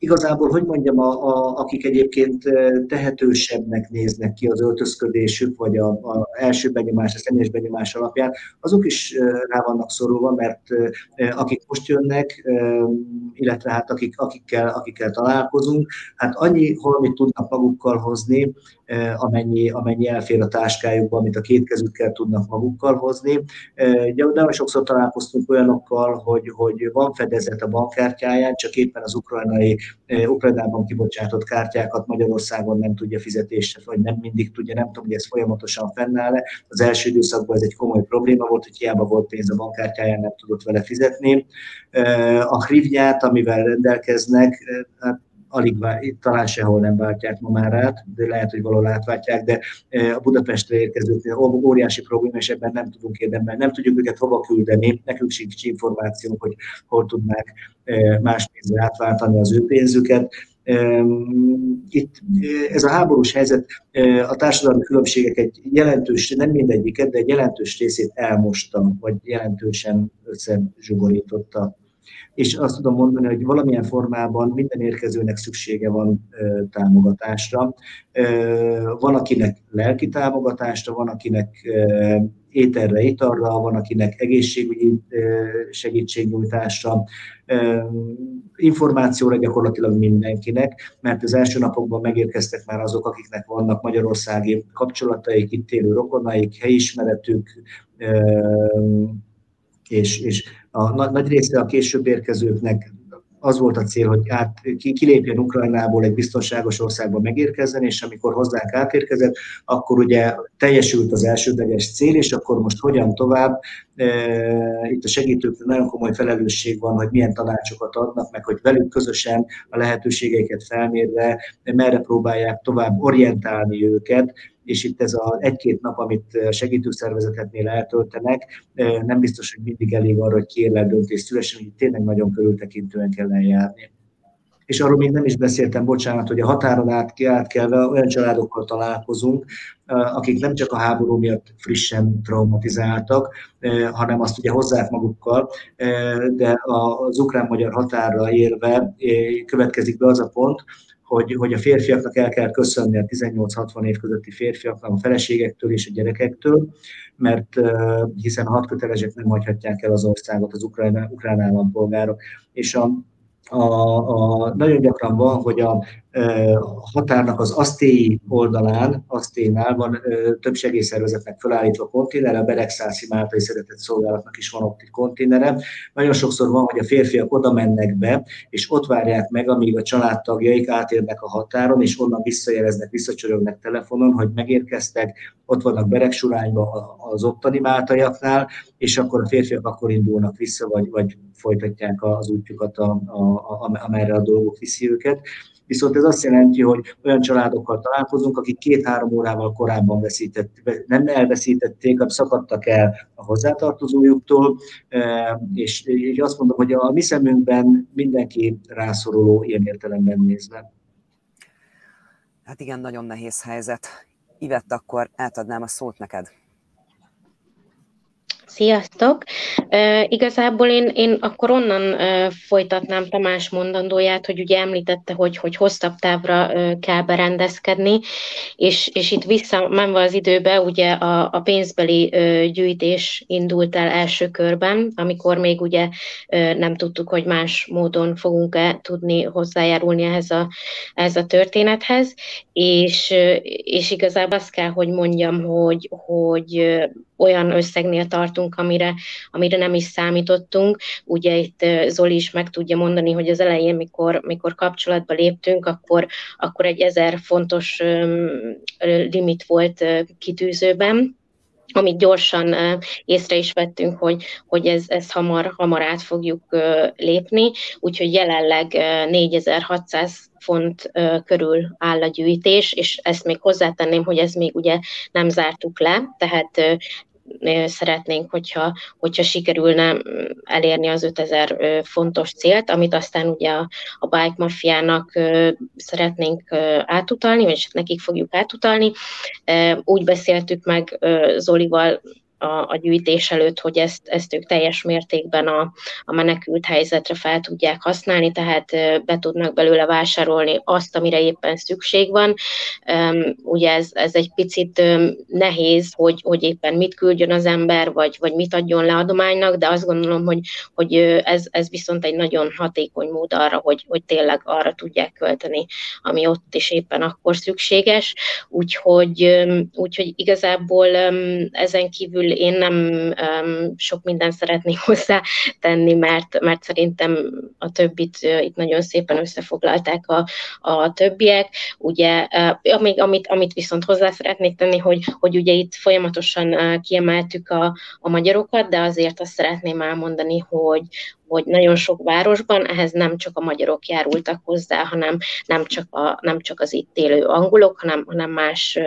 igazából, hogy mondjam, a, a, akik egyébként tehetősebbnek néznek ki az öltözködésük, vagy a, a első benyomás, a személyes benyomás alapján, azok is rá vannak szorulva, mert akik most jönnek, illetve hát akik, akikkel, akikkel találkozunk, hát annyi holmit tudnak magukkal hozni, amennyi, amennyi elfér a táskájukba, amit a két kezükkel tudnak magukkal hozni. De nagyon sokszor találkoztunk olyanokkal, hogy, hogy van fedezet a bankkártyáján, csak éppen az ukrajnai, Ukrajnában kibocsátott kártyákat Magyarországon nem tudja fizetésre, vagy nem mindig tudja, nem tudom, hogy ez folyamatosan fennáll-e. Az első időszakban ez egy komoly probléma volt, hogy hiába volt pénz a bankkártyáján, nem tudott vele fizetni. A hrivnyát, amivel rendelkeznek, hát alig talán sehol nem váltják ma már át, de lehet, hogy valahol átváltják, de e, a Budapestre érkezőknél óriási probléma, és ebben nem tudunk érdemben, nem tudjuk őket hova küldeni, nekünk sincs információnk, hogy hol tudnák e, más pénzre átváltani az ő pénzüket. E, itt ez a háborús helyzet a társadalmi különbségek egy jelentős, nem mindegyiket, de egy jelentős részét elmosta, vagy jelentősen összezsugorította és azt tudom mondani, hogy valamilyen formában minden érkezőnek szüksége van támogatásra. Van, akinek lelki támogatásra, van, akinek ételre, italra, van, akinek egészségügyi segítségnyújtásra, információra gyakorlatilag mindenkinek, mert az első napokban megérkeztek már azok, akiknek vannak magyarországi kapcsolataik, itt élő rokonaik, helyismeretük, és, és a nagy része a később érkezőknek az volt a cél, hogy át, kilépjen Ukrajnából egy biztonságos országba megérkezzen, és amikor hozzánk átérkezett, akkor ugye teljesült az elsődleges cél, és akkor most hogyan tovább. E, itt a segítőknek nagyon komoly felelősség van, hogy milyen tanácsokat adnak, meg hogy velük közösen a lehetőségeiket felmérve merre próbálják tovább orientálni őket, és itt ez az egy-két nap, amit segítőszervezeteknél eltöltenek, nem biztos, hogy mindig elég arra, hogy kiérlel döntés szülesen, hogy tényleg nagyon körültekintően kell eljárni. És arról még nem is beszéltem, bocsánat, hogy a határon át, átkelve olyan családokkal találkozunk, akik nem csak a háború miatt frissen traumatizáltak, hanem azt ugye hozzák magukkal, de az ukrán-magyar határra érve következik be az a pont, hogy, hogy a férfiaknak el kell köszönni a 18-60 év közötti férfiaknak, a feleségektől és a gyerekektől, mert hiszen a hadkötelesek nem hagyhatják el az országot az ukrán, ukrán állampolgárok. És a, a, a, nagyon gyakran van, hogy a, határnak az asztéi oldalán, aszténál van több segélyszervezetnek felállítva konténer, a Beregszászi Máltai Szeretett Szolgálatnak is van ott egy konténere. Nagyon sokszor van, hogy a férfiak oda mennek be, és ott várják meg, amíg a családtagjaik átérnek a határon, és onnan visszajeleznek, visszacsörögnek telefonon, hogy megérkeztek, ott vannak Beregsurányban az ottani máltaiaknál, és akkor a férfiak akkor indulnak vissza, vagy, vagy folytatják az útjukat, a, a, a, amerre a dolgok viszi őket. Viszont ez azt jelenti, hogy olyan családokkal találkozunk, akik két-három órával korábban veszített, nem elveszítették, hanem szakadtak el a hozzátartozójuktól, és, és azt mondom, hogy a mi szemünkben mindenki rászoruló ilyen értelemben nézve. Hát igen, nagyon nehéz helyzet. Ivett, akkor átadnám a szót neked. Sziasztok! Uh, igazából én, én akkor onnan uh, folytatnám Tamás mondandóját, hogy ugye említette, hogy, hogy hosszabb távra uh, kell berendezkedni, és, és itt visszamenve az időbe, ugye a, a pénzbeli uh, gyűjtés indult el első körben, amikor még ugye uh, nem tudtuk, hogy más módon fogunk-e tudni hozzájárulni ehhez a, ehhez a történethez, és, uh, és igazából azt kell, hogy mondjam, hogy, hogy uh, olyan összegnél tartunk, amire, amire nem is számítottunk. Ugye itt Zoli is meg tudja mondani, hogy az elején, mikor, mikor kapcsolatba léptünk, akkor, akkor egy ezer fontos limit volt kitűzőben, amit gyorsan észre is vettünk, hogy, hogy ez, ez hamar, hamar át fogjuk lépni, úgyhogy jelenleg 4600 font körül áll a gyűjtés, és ezt még hozzátenném, hogy ez még ugye nem zártuk le, tehát szeretnénk, hogyha, hogyha sikerülne elérni az 5000 fontos célt, amit aztán ugye a, a Bike Mafiának szeretnénk átutalni, vagy nekik fogjuk átutalni. Úgy beszéltük meg Zolival a, a gyűjtés előtt, hogy ezt, ezt ők teljes mértékben a, a menekült helyzetre fel tudják használni, tehát be tudnak belőle vásárolni azt, amire éppen szükség van. Ugye ez, ez egy picit nehéz, hogy, hogy éppen mit küldjön az ember, vagy, vagy mit adjon le adománynak, de azt gondolom, hogy, hogy ez, ez viszont egy nagyon hatékony mód arra, hogy, hogy tényleg arra tudják költeni, ami ott is éppen akkor szükséges. Úgyhogy, úgyhogy igazából ezen kívül én nem um, sok mindent szeretnék hozzá tenni, mert, mert szerintem a többit uh, itt nagyon szépen összefoglalták a, a többiek. Ugye, uh, amíg, amit, amit viszont hozzá szeretnék tenni, hogy, hogy ugye itt folyamatosan uh, kiemeltük a, a magyarokat, de azért azt szeretném elmondani, hogy, hogy nagyon sok városban ehhez nem csak a magyarok járultak hozzá, hanem nem csak, a, nem csak az itt élő angolok, hanem, hanem más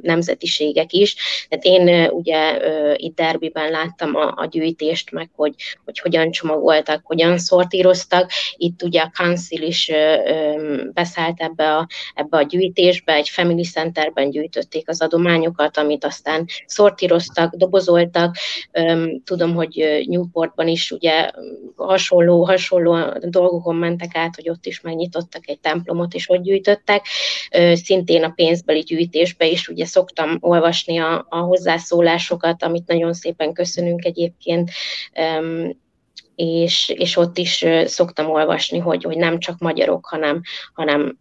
nemzetiségek is. Tehát én ugye itt Derbiben láttam a, a gyűjtést, meg hogy, hogy hogyan csomagoltak, hogyan szortíroztak. Itt ugye a Council is beszállt ebbe a, ebbe a gyűjtésbe, egy Family Centerben gyűjtötték az adományokat, amit aztán szortíroztak, dobozoltak. Tudom, hogy Newportban is ugye hasonló, hasonló dolgokon mentek át, hogy ott is megnyitottak egy templomot, és ott gyűjtöttek. Szintén a pénzbeli gyűjtésbe is ugye szoktam olvasni a, a hozzászólásokat, amit nagyon szépen köszönünk egyébként és, és ott is szoktam olvasni, hogy, hogy nem csak magyarok, hanem, hanem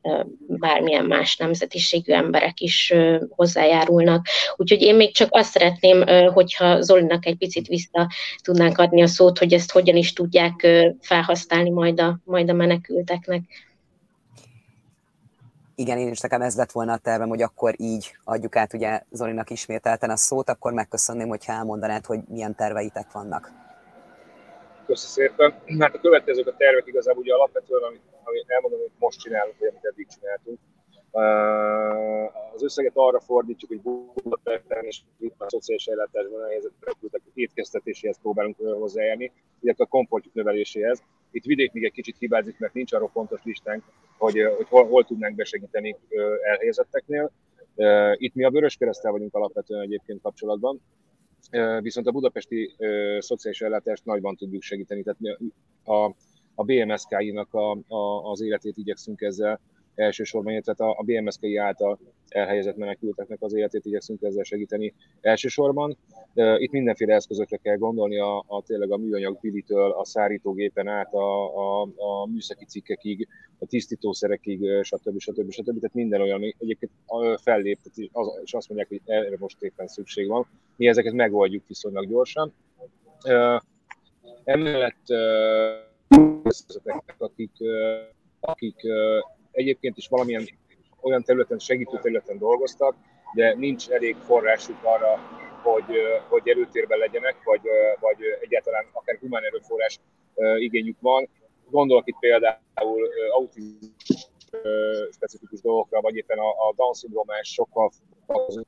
bármilyen más nemzetiségű emberek is hozzájárulnak. Úgyhogy én még csak azt szeretném, hogyha Zolinak egy picit vissza tudnánk adni a szót, hogy ezt hogyan is tudják felhasználni majd a, majd a menekülteknek. Igen, én is nekem ez lett volna a tervem, hogy akkor így adjuk át ugye Zolinak ismételten a szót, akkor megköszönném, hogyha elmondanád, hogy milyen terveitek vannak. Köszi szépen. Hát a következők a tervek igazából ugye alapvetően, amit, amit elmondom, hogy most csinálunk, vagy amit eddig csináltunk. Az összeget arra fordítjuk, hogy Budapesten és a szociális ellátásban a helyzetek étkeztetéséhez próbálunk hozzájárni, illetve a komfortjuk növeléséhez. Itt vidék még egy kicsit hibázik, mert nincs arról pontos listánk, hogy, hogy hol, hol tudnánk besegíteni elhelyezetteknél. Itt mi a Vörös Keresztel vagyunk alapvetően egyébként kapcsolatban, viszont a budapesti szociális ellátást nagyban tudjuk segíteni. Tehát a, a BMSK-inak a, a, az életét igyekszünk ezzel elsősorban, tehát a, a BMSK-i által elhelyezett menekülteknek az életét igyekszünk ezzel segíteni elsősorban. Itt mindenféle eszközökre kell gondolni, a, a tényleg a műanyag bilitől, a szárítógépen át, a, a, a műszaki cikkekig, a tisztítószerekig, stb. stb. stb. Tehát minden olyan, egyébként fellép, és azt mondják, hogy erre most éppen szükség van. Mi ezeket megoldjuk viszonylag gyorsan. Emellett akik, akik egyébként is valamilyen olyan területen, segítő területen dolgoztak, de nincs elég forrásuk arra, hogy, hogy előtérben legyenek, vagy, vagy egyáltalán akár humán erőforrás igényük van. Gondolok itt például autizmus specifikus dolgokra, vagy éppen a, a Down-szindrómás sokkal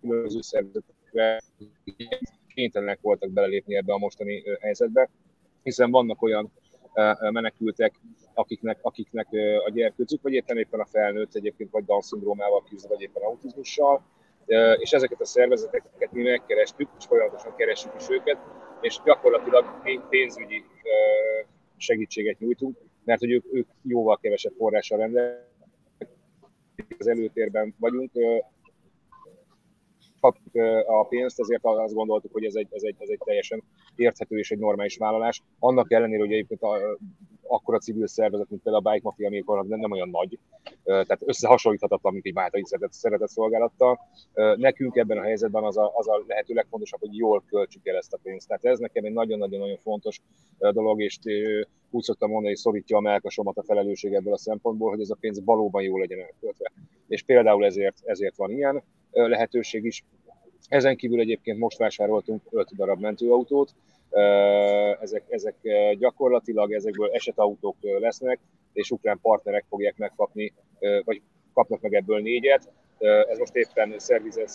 különböző szervezetekre kénytelenek voltak belelépni ebbe a mostani helyzetbe, hiszen vannak olyan menekültek, akiknek, akiknek a gyerkőcük, vagy éppen éppen a felnőtt egyébként, vagy Down-szindrómával küzd, vagy éppen autizmussal, és ezeket a szervezeteket mi megkerestük, és folyamatosan keresjük is őket, és gyakorlatilag pénzügyi segítséget nyújtunk, mert hogy ők, ők jóval kevesebb forrással rendelkeznek, az előtérben vagyunk, kapjuk a pénzt, ezért azt gondoltuk, hogy ez egy, ez egy, ez egy teljesen érthető és egy normális vállalás. Annak ellenére, hogy egyébként a, akkora civil szervezet, mint például a Bike Mafia, ami nem, nem olyan nagy, tehát összehasonlíthatatlan, mint egy Máltai szeretett, szeretett szolgálattal. Nekünk ebben a helyzetben az a, az a lehető legfontosabb, hogy jól költsük el ezt a pénzt. Tehát ez nekem egy nagyon-nagyon-nagyon fontos dolog, és úgy szoktam mondani, hogy szorítja a melkasomat a felelősség ebből a szempontból, hogy ez a pénz valóban jól legyen elköltve. És például ezért, ezért van ilyen lehetőség is. Ezen kívül egyébként most vásároltunk 5 darab mentőautót, ezek, ezek gyakorlatilag ezekből esetautók lesznek, és ukrán partnerek fogják megkapni, vagy kapnak meg ebből négyet. Ez most éppen szervizelés,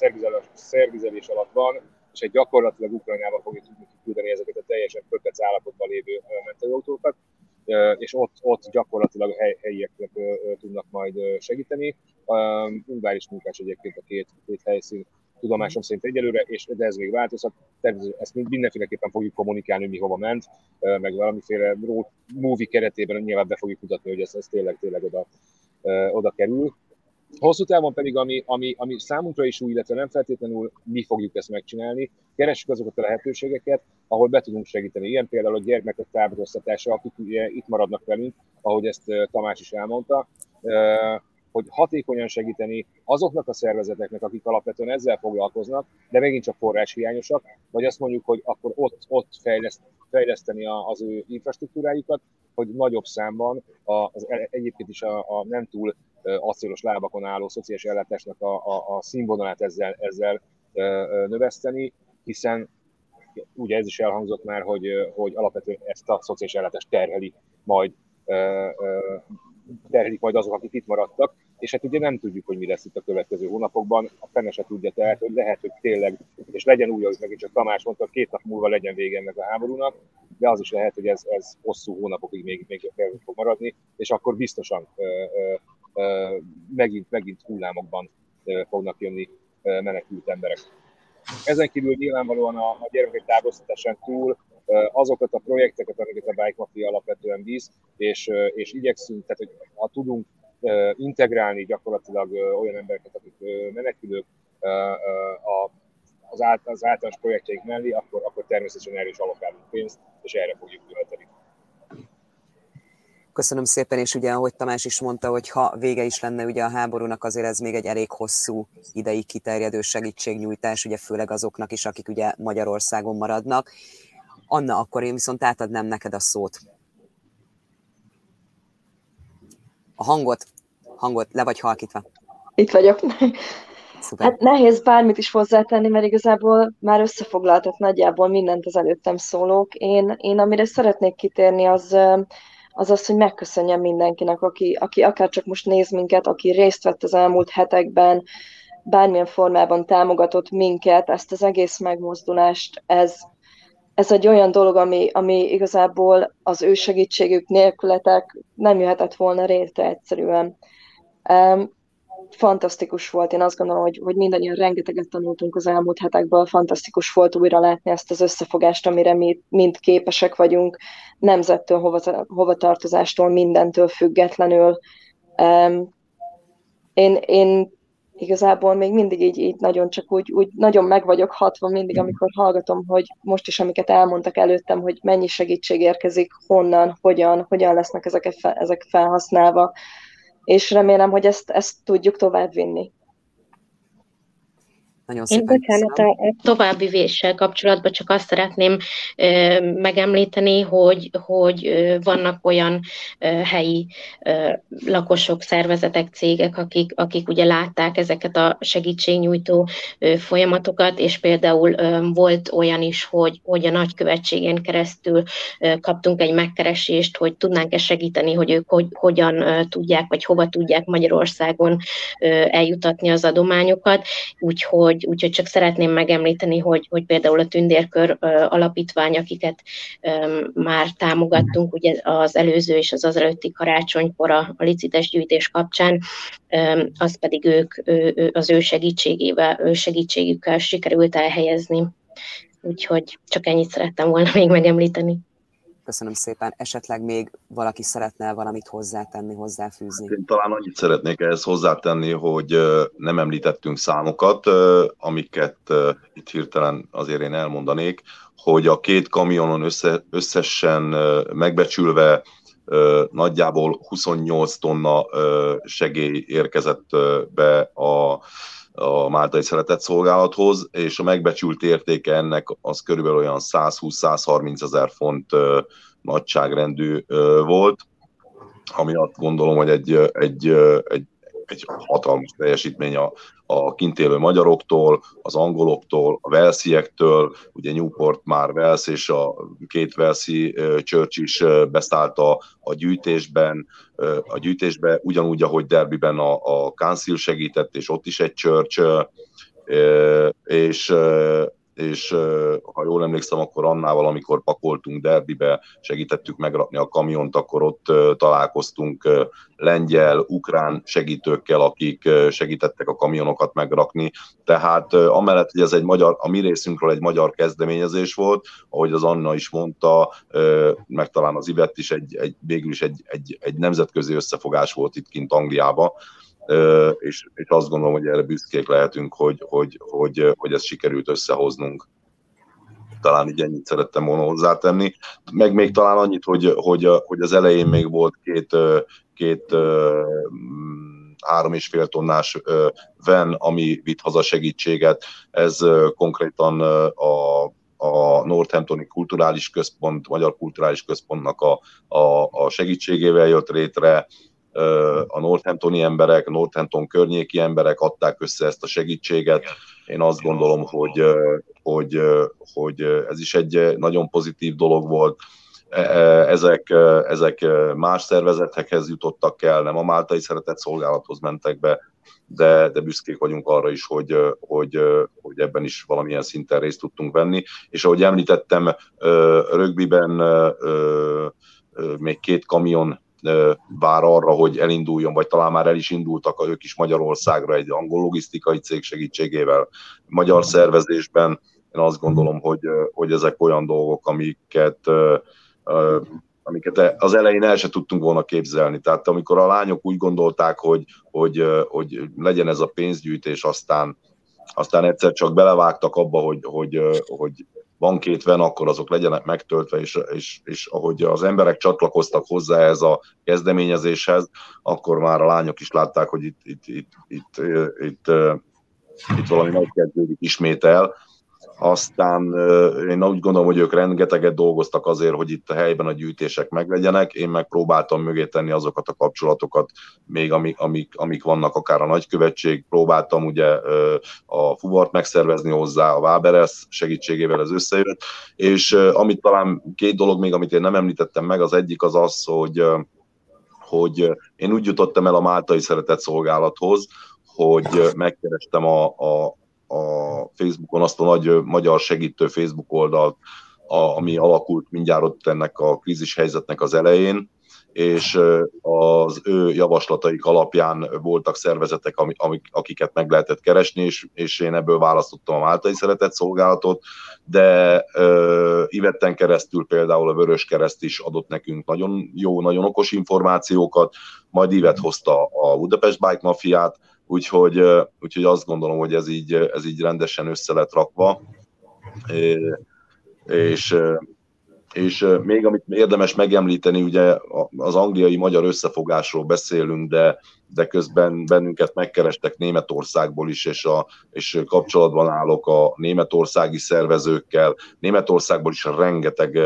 szervizelés alatt van, és egy gyakorlatilag Ukrajnába fogjuk tudni küldeni ezeket a teljesen köpec állapotban lévő mentőautókat, és ott, ott gyakorlatilag hely, helyieknek tudnak majd segíteni. Ungár is munkás egyébként a két, két helyszín tudomásom szerint egyelőre, és de ez még változhat. Természetesen ezt mindenféleképpen fogjuk kommunikálni, hogy mi hova ment, meg valamiféle road movie keretében nyilván be fogjuk mutatni, hogy ez, ez tényleg, tényleg oda, oda kerül. Hosszú távon pedig, ami, ami, ami számunkra is új, illetve nem feltétlenül mi fogjuk ezt megcsinálni, keressük azokat a lehetőségeket, ahol be tudunk segíteni. Ilyen például a gyermekek táboroztatása, akik ugye itt maradnak velünk, ahogy ezt Tamás is elmondta, hogy hatékonyan segíteni azoknak a szervezeteknek, akik alapvetően ezzel foglalkoznak, de megint csak forráshiányosak, vagy azt mondjuk, hogy akkor ott, ott fejleszt, fejleszteni az ő infrastruktúrájukat, hogy nagyobb számban az, egyébként is a, a nem túl acélos lábakon álló szociális ellátásnak a, a, a színvonalát ezzel, ezzel növeszteni, hiszen ugye ez is elhangzott már, hogy, hogy alapvetően ezt a szociális ellátást terheli majd terhelik majd azok, akik itt maradtak, és hát ugye nem tudjuk, hogy mi lesz itt a következő hónapokban, a fene se tudja tehát, hogy lehet, hogy tényleg, és legyen úgy, ahogy megint csak Tamás mondta, két nap múlva legyen vége ennek a háborúnak, de az is lehet, hogy ez, ez hosszú hónapokig még, még fog maradni, és akkor biztosan ö, ö, ö, megint, megint hullámokban ö, fognak jönni ö, menekült emberek. Ezen kívül nyilvánvalóan a, a gyermekek távolítatásán túl azokat a projekteket, amiket a Bike Mafia alapvetően visz, és, és igyekszünk, tehát hogy ha tudunk integrálni gyakorlatilag olyan embereket, akik menekülők az, át, az általános projektjeik mellé, akkor, akkor természetesen erre is alokálunk pénzt, és erre fogjuk költeni. Köszönöm szépen, és ugye, ahogy Tamás is mondta, hogy ha vége is lenne ugye a háborúnak, azért ez még egy elég hosszú ideig kiterjedő segítségnyújtás, ugye főleg azoknak is, akik ugye Magyarországon maradnak. Anna, akkor én viszont átadnám neked a szót. A hangot, hangot le vagy halkítva. Itt vagyok. Szuper. Hát nehéz bármit is hozzátenni, mert igazából már összefoglaltak nagyjából mindent az előttem szólók. Én, én amire szeretnék kitérni, az, az az, hogy megköszönjem mindenkinek, aki, aki akár csak most néz minket, aki részt vett az elmúlt hetekben, bármilyen formában támogatott minket, ezt az egész megmozdulást, ez, ez egy olyan dolog, ami, ami igazából az ő segítségük nélkületek nem jöhetett volna rétre egyszerűen. Um, fantasztikus volt, én azt gondolom, hogy, hogy mindannyian rengeteget tanultunk az elmúlt hetekből, fantasztikus volt újra látni ezt az összefogást, amire mi mind képesek vagyunk, nemzettől, hova, hova tartozástól, mindentől függetlenül. Um, én, én igazából még mindig így, így nagyon csak úgy, úgy nagyon meg vagyok hatva mindig, amikor hallgatom, hogy most is, amiket elmondtak előttem, hogy mennyi segítség érkezik, honnan, hogyan, hogyan lesznek ezek, ezek felhasználva, és remélem, hogy ezt, ezt tudjuk tovább vinni. Nagyon Én bocsánat, a további véssel kapcsolatban csak azt szeretném ö, megemlíteni, hogy, hogy ö, vannak olyan ö, helyi ö, lakosok, szervezetek, cégek, akik, akik ugye látták ezeket a segítségnyújtó ö, folyamatokat, és például ö, volt olyan is, hogy, hogy a nagykövetségén keresztül ö, kaptunk egy megkeresést, hogy tudnánk-e segíteni, hogy ők hogy, hogyan ö, tudják, vagy hova tudják Magyarországon ö, eljutatni az adományokat, úgyhogy úgyhogy, úgyhogy csak szeretném megemlíteni, hogy, hogy például a Tündérkör alapítvány, akiket már támogattunk ugye az előző és az az előtti karácsonykor a licites gyűjtés kapcsán, az pedig ők az ő segítségével, ő segítségükkel sikerült elhelyezni. Úgyhogy csak ennyit szerettem volna még megemlíteni. Köszönöm szépen. Esetleg még valaki szeretne valamit hozzátenni, hozzáfűzni? Én talán annyit szeretnék ehhez hozzátenni, hogy nem említettünk számokat, amiket itt hirtelen azért én elmondanék, hogy a két kamionon össze, összesen megbecsülve nagyjából 28 tonna segély érkezett be a a Máltai Szeretett Szolgálathoz, és a megbecsült értéke ennek az körülbelül olyan 120-130 ezer font nagyságrendű volt, ami azt gondolom, hogy egy, egy, egy egy hatalmas teljesítmény a, a kint élő magyaroktól, az angoloktól, a velsziektől, ugye Newport már Velsz és a két Velszi Church is beszállt a, a gyűjtésben, a gyűjtésbe, ugyanúgy, ahogy Derbyben a, a Council segített, és ott is egy Church, és és ha jól emlékszem, akkor annával, amikor pakoltunk Derbibe, segítettük megrakni a kamiont, akkor ott találkoztunk lengyel, ukrán segítőkkel, akik segítettek a kamionokat megrakni. Tehát amellett, hogy ez egy magyar, a mi részünkről egy magyar kezdeményezés volt, ahogy az Anna is mondta, meg talán az Ivett is egy, egy végül is egy, egy, egy nemzetközi összefogás volt itt kint Angliába, és, és azt gondolom, hogy erre büszkék lehetünk, hogy, hogy, hogy, hogy ezt sikerült összehoznunk. Talán így ennyit szerettem volna hozzátenni. Meg még talán annyit, hogy, hogy, hogy az elején még volt két, két három és fél tonnás ven, ami vitt haza segítséget. Ez konkrétan a, a Northamptoni Kulturális Központ, Magyar Kulturális Központnak a, a, a segítségével jött létre, a Northamptoni emberek, Northampton környéki emberek adták össze ezt a segítséget. Én azt gondolom, hogy, hogy, hogy ez is egy nagyon pozitív dolog volt. E, e, ezek, ezek más szervezetekhez jutottak el, nem a Máltai Szeretett Szolgálathoz mentek be, de, de büszkék vagyunk arra is, hogy, hogy, hogy ebben is valamilyen szinten részt tudtunk venni. És ahogy említettem, rögbiben még két kamion vár arra, hogy elinduljon, vagy talán már el is indultak ők is Magyarországra egy angol logisztikai cég segítségével, magyar szervezésben. Én azt gondolom, hogy, hogy ezek olyan dolgok, amiket amiket az elején el se tudtunk volna képzelni. Tehát amikor a lányok úgy gondolták, hogy, hogy, hogy legyen ez a pénzgyűjtés, aztán, aztán egyszer csak belevágtak abba, hogy, hogy, hogy van két ven, akkor azok legyenek megtöltve, és, és, és ahogy az emberek csatlakoztak hozzá ez a kezdeményezéshez, akkor már a lányok is látták, hogy itt, itt, itt, itt, itt, itt, itt valami megkezdődik ismét el, aztán én úgy gondolom, hogy ők rengeteget dolgoztak azért, hogy itt a helyben a gyűjtések meglegyenek. Én megpróbáltam mögé tenni azokat a kapcsolatokat, még amik, amik, amik vannak, akár a nagykövetség. Próbáltam ugye a fuvart megszervezni hozzá, a Váberes segítségével ez összejött. És amit talán két dolog még, amit én nem említettem meg, az egyik az az, hogy hogy én úgy jutottam el a Máltai Szeretett Szolgálathoz, hogy megkerestem a, a, a Facebookon azt a nagy magyar segítő Facebook oldalt, a, ami alakult mindjárt ott ennek a krízis helyzetnek az elején, és az ő javaslataik alapján voltak szervezetek, amik, akiket meg lehetett keresni, és, és én ebből választottam a Máltai Szeretett Szolgálatot, de uh, Ivetten keresztül például a Vörös Kereszt is adott nekünk nagyon jó, nagyon okos információkat, majd Ivet hozta a Budapest Bike Mafiát, úgyhogy, úgyhogy azt gondolom, hogy ez így, ez így rendesen össze lett rakva. És, és még amit érdemes megemlíteni, ugye az angliai-magyar összefogásról beszélünk, de, de közben bennünket megkerestek Németországból is, és, a, és kapcsolatban állok a németországi szervezőkkel. Németországból is rengeteg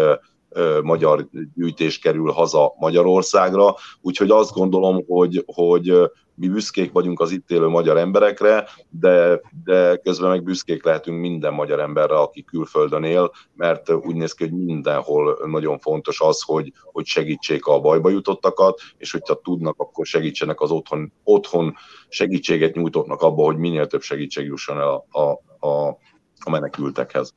magyar gyűjtés kerül haza Magyarországra, úgyhogy azt gondolom, hogy, hogy mi büszkék vagyunk az itt élő magyar emberekre, de, de közben meg büszkék lehetünk minden magyar emberre, aki külföldön él, mert úgy néz ki, hogy mindenhol nagyon fontos az, hogy, hogy segítsék a bajba jutottakat, és hogyha tudnak, akkor segítsenek az otthon, otthon segítséget nyújtottnak abba, hogy minél több segítség jusson el a, a, a menekültekhez.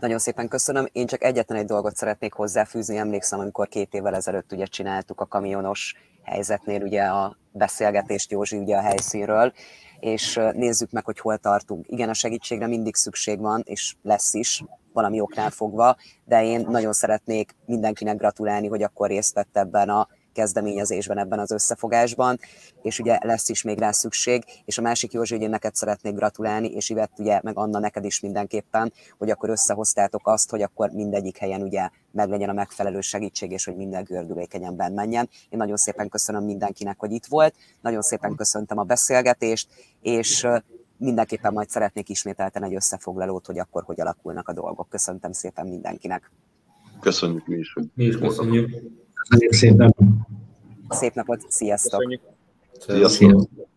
Nagyon szépen köszönöm. Én csak egyetlen egy dolgot szeretnék hozzáfűzni. Emlékszem, amikor két évvel ezelőtt ugye csináltuk a kamionos helyzetnél ugye a beszélgetést Józsi ugye a helyszínről, és nézzük meg, hogy hol tartunk. Igen, a segítségre mindig szükség van, és lesz is, valami oknál fogva, de én nagyon szeretnék mindenkinek gratulálni, hogy akkor részt vett ebben a kezdeményezésben, ebben az összefogásban, és ugye lesz is még rá szükség, és a másik Józsi, hogy én neked szeretnék gratulálni, és Ivett ugye, meg Anna neked is mindenképpen, hogy akkor összehoztátok azt, hogy akkor mindegyik helyen ugye meglegyen a megfelelő segítség, és hogy minden gördülékenyen menjen. Én nagyon szépen köszönöm mindenkinek, hogy itt volt, nagyon szépen köszöntem a beszélgetést, és mindenképpen majd szeretnék ismételten egy összefoglalót, hogy akkor hogy alakulnak a dolgok. Köszöntem szépen mindenkinek. Köszönjük mi is. Mi is köszönjük. Köszönjük szépen. Szép napot, sziasztok! Köszönjük. Sziasztok! Sziasztok.